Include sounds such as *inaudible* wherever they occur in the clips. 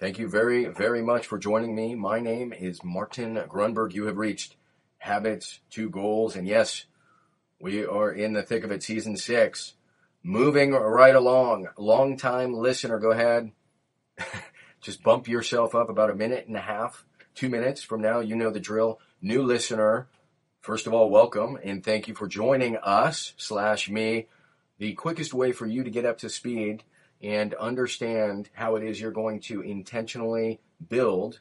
Thank you very, very much for joining me. My name is Martin Grunberg. You have reached Habits to Goals. And yes, we are in the thick of it, season six. Moving right along. Long time listener, go ahead. *laughs* Just bump yourself up about a minute and a half, two minutes from now. You know the drill. New listener, first of all, welcome and thank you for joining us slash me. The quickest way for you to get up to speed and understand how it is you're going to intentionally build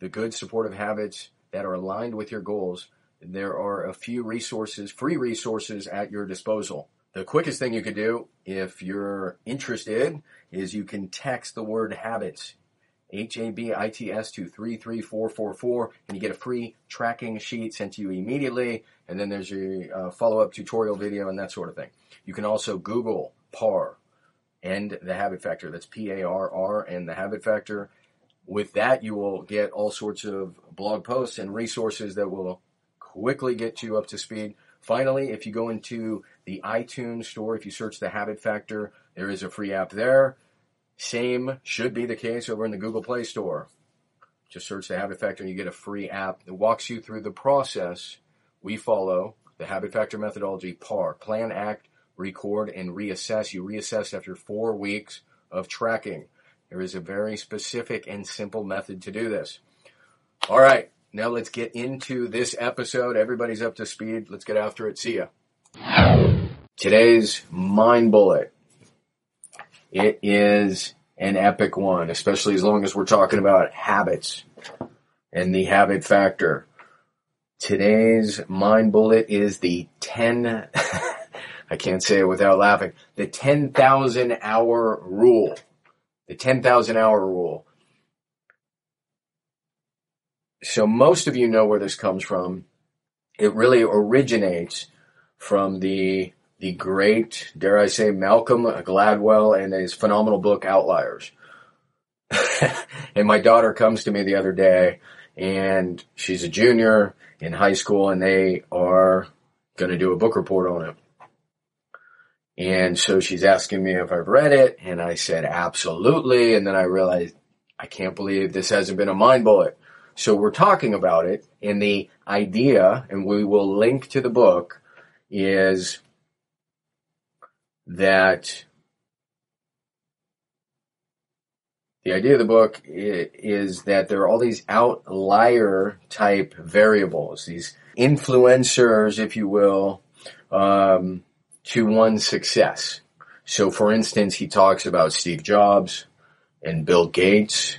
the good supportive habits that are aligned with your goals, there are a few resources, free resources at your disposal. The quickest thing you could do if you're interested is you can text the word habits, H-A-B-I-T-S to 33444 and you get a free tracking sheet sent to you immediately. And then there's a uh, follow-up tutorial video and that sort of thing. You can also Google PARR, and the habit factor. That's P A R R and the habit factor. With that, you will get all sorts of blog posts and resources that will quickly get you up to speed. Finally, if you go into the iTunes store, if you search the habit factor, there is a free app there. Same should be the case over in the Google Play Store. Just search the habit factor and you get a free app that walks you through the process we follow, the habit factor methodology, PARR, plan, act, record, and reassess. You reassess after four weeks of tracking. There is a very specific and simple method to do this. All right, now let's get into this episode. Everybody's up to speed. Let's get after it. See ya. Today's mind bullet. It is an epic one, especially as long as we're talking about habits and the habit factor. Today's mind bullet is the 10 *laughs* I can't say it without laughing. The 10,000 hour rule. The 10,000 hour rule. So most of you know where this comes from. It really originates from the the great, dare I say, Malcolm Gladwell and his phenomenal book Outliers. *laughs* and my daughter comes to me the other day and she's a junior in high school and they are going to do a book report on it. And so she's asking me if I've read it, and I said absolutely. And then I realized I can't believe this hasn't been a mind bullet. So we're talking about it, and the idea, and we will link to the book, is that the idea of the book is that there are all these outlier type variables, these influencers, if you will, um, to one's success. So for instance, he talks about Steve Jobs and Bill Gates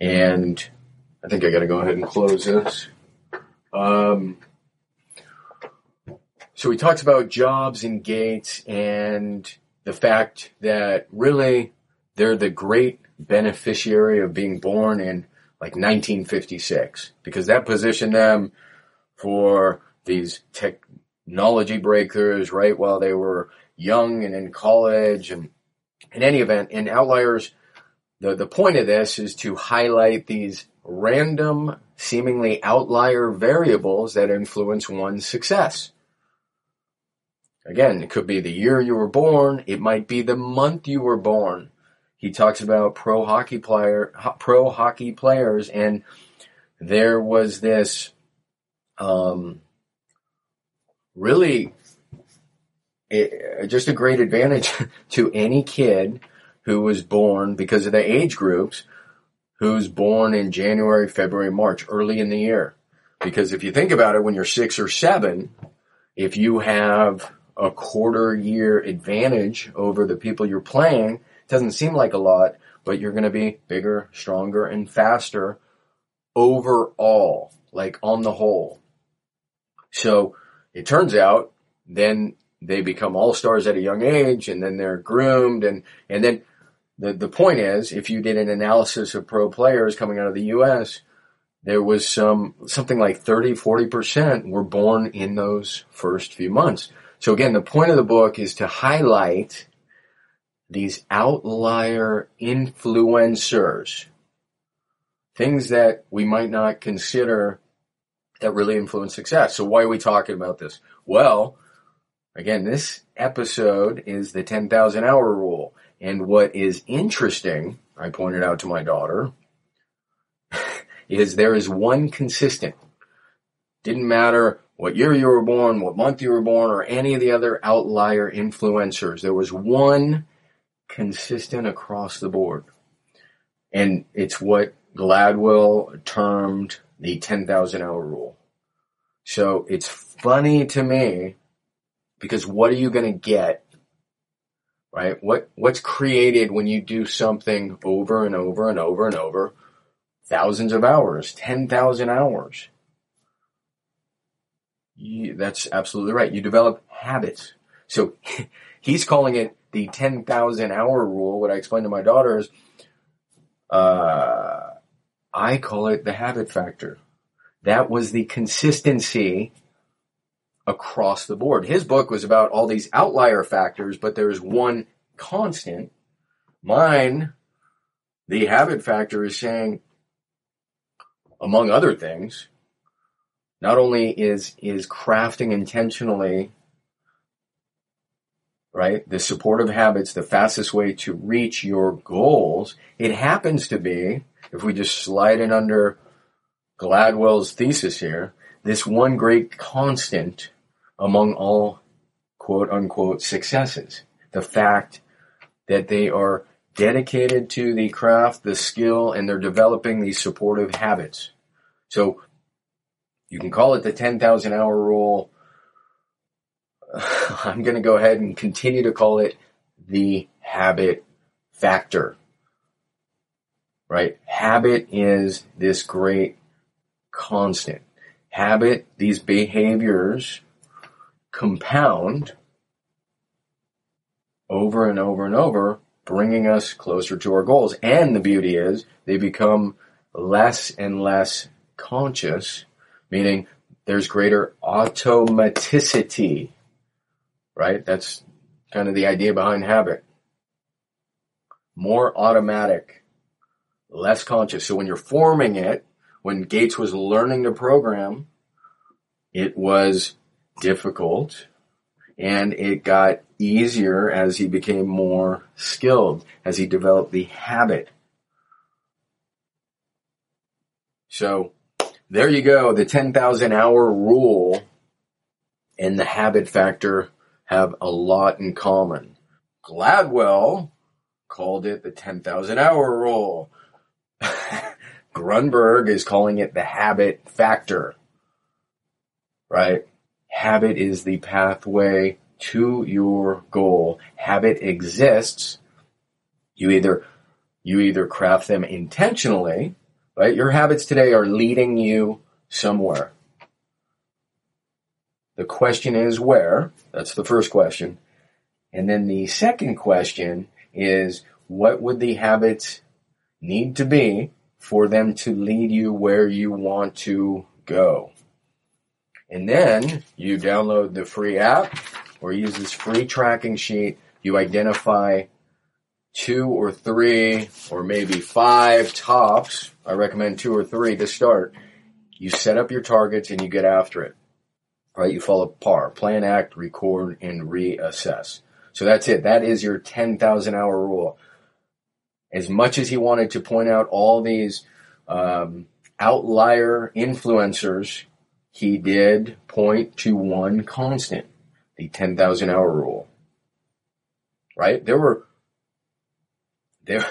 and I think I gotta go ahead and close this. Um, so he talks about Jobs and Gates and the fact that really they're the great beneficiary of being born in like 1956 because that positioned them for these tech, technology breakthroughs right while they were young and in college and in any event in outliers the, the point of this is to highlight these random seemingly outlier variables that influence one's success. Again it could be the year you were born it might be the month you were born. He talks about pro hockey player pro hockey players and there was this um, really it, just a great advantage *laughs* to any kid who was born because of the age groups who's born in January, February, March, early in the year. Because if you think about it, when you're six or seven, if you have a quarter year advantage over the people you're playing, it doesn't seem like a lot, but you're going to be bigger, stronger, and faster overall, like on the whole. So it turns out then they become all stars at a young age and then they're groomed and, and then the, the point is if you did an analysis of pro players coming out of the US, there was some, something like 30, 40% were born in those first few months. So again, the point of the book is to highlight these outlier influencers, things that we might not consider that really influence success. So why are we talking about this? Well, again, this episode is the 10,000 hour rule. And what is interesting, I pointed out to my daughter, *laughs* is there is one consistent. Didn't matter what year you were born, what month you were born, or any of the other outlier influencers. There was one consistent across the board. And it's what Gladwell termed the 10,000 hour rule. So it's funny to me because what are you going to get? Right? What, what's created when you do something over and over and over and over? Thousands of hours, 10,000 hours. You, that's absolutely right. You develop habits. So *laughs* he's calling it the 10,000 hour rule. What I explained to my daughter is, uh, I call it the habit factor. That was the consistency across the board. His book was about all these outlier factors, but there's one constant. Mine, the habit factor is saying, among other things, not only is, is crafting intentionally right? The supportive habits, the fastest way to reach your goals. It happens to be, if we just slide in under Gladwell's thesis here, this one great constant among all quote unquote successes. The fact that they are dedicated to the craft, the skill, and they're developing these supportive habits. So you can call it the 10,000 hour rule, *laughs* I'm going to go ahead and continue to call it the habit factor. Right? Habit is this great constant. Habit, these behaviors compound over and over and over, bringing us closer to our goals. And the beauty is they become less and less conscious, meaning there's greater automaticity right? That's kind of the idea behind habit. More automatic, less conscious. So when you're forming it, when Gates was learning the program, it was difficult and it got easier as he became more skilled, as he developed the habit. So there you go, the 10,000 hour rule and the habit factor have a lot in common. Gladwell called it the 10,000 hour rule. *laughs* Grunberg is calling it the habit factor. Right? Habit is the pathway to your goal. Habit exists. You either, you either craft them intentionally, right? Your habits today are leading you somewhere. The question is where? That's the first question. And then the second question is what would the habits need to be for them to lead you where you want to go? And then you download the free app or use this free tracking sheet. You identify two or three or maybe five tops. I recommend two or three to start. You set up your targets and you get after it right? You follow PARR, plan, act, record, and reassess. So that's it. That is your 10,000 hour rule. As much as he wanted to point out all these um, outlier influencers, he did point to one constant, the 10,000 hour rule. Right? There were, there,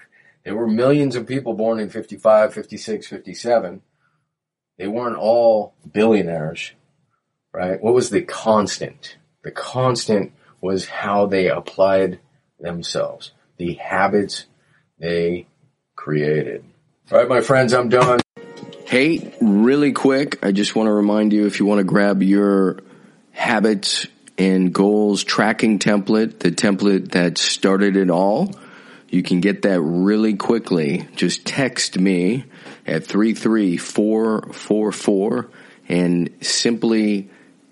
*laughs* there were millions of people born in 55, 56, 57. They weren't all billionaires right? What was the constant? The constant was how they applied themselves, the habits they created. All right, my friends, I'm done. Hey, really quick, I just want to remind you if you want to grab your habits and goals tracking template, the template that started it all, You can get that really quickly. Just text me at 33444 and simply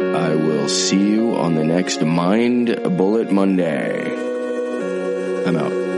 I will see you on the next Mind Bullet Monday. I'm out.